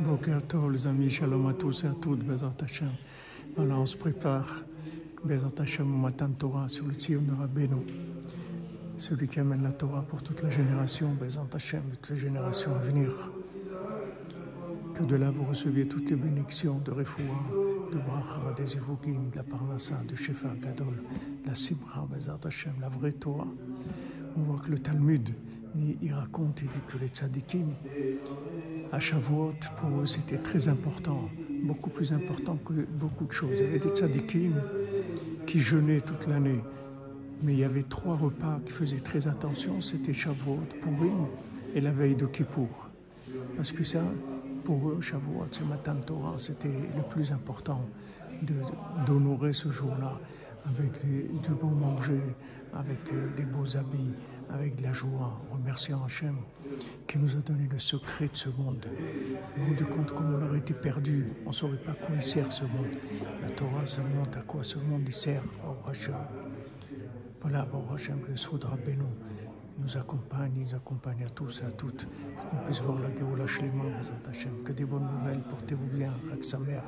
Boker Tov, les amis, shalom à tous et à toutes, Bezat Hashem. Voilà, on se prépare, Bezat Hashem, au matin de Torah, sur le Tzion de Rabbeinu. Celui qui amène la Torah pour toute la génération, Bezat Hashem, toutes les générations à venir. Que de là vous receviez toutes les bénédictions de Refoua, de Bracha, des Ivogim, de la Parnassa, du Shefa Gadol, de la Simra, Bezat Hashem, la vraie Torah. On voit que le Talmud, il, il raconte, il dit que les tzadikim, à Shavuot, pour eux, c'était très important, beaucoup plus important que beaucoup de choses. Il y avait des tzadikim qui jeûnaient toute l'année, mais il y avait trois repas qui faisaient très attention, c'était Shavuot, Purim et la veille de Kippour. Parce que ça, pour eux, Shavuot, ce matin de Torah, c'était le plus important d'honorer ce jour-là avec du bon manger, avec euh, des beaux habits, avec de la joie, remerciant Hachem qui nous a donné le secret de ce monde. Vous rendez compte comme on aurait été perdu, on ne saurait pas à quoi il sert ce monde. La Torah, ça nous montre à quoi ce monde il sert, au Hachem. Voilà, bon Hachem, que le Soudra Beno nous accompagne, nous accompagne à tous et à toutes, pour qu'on puisse voir la Géoula Shlema, Hachem. Que des bonnes nouvelles, portez-vous bien, avec sa mère.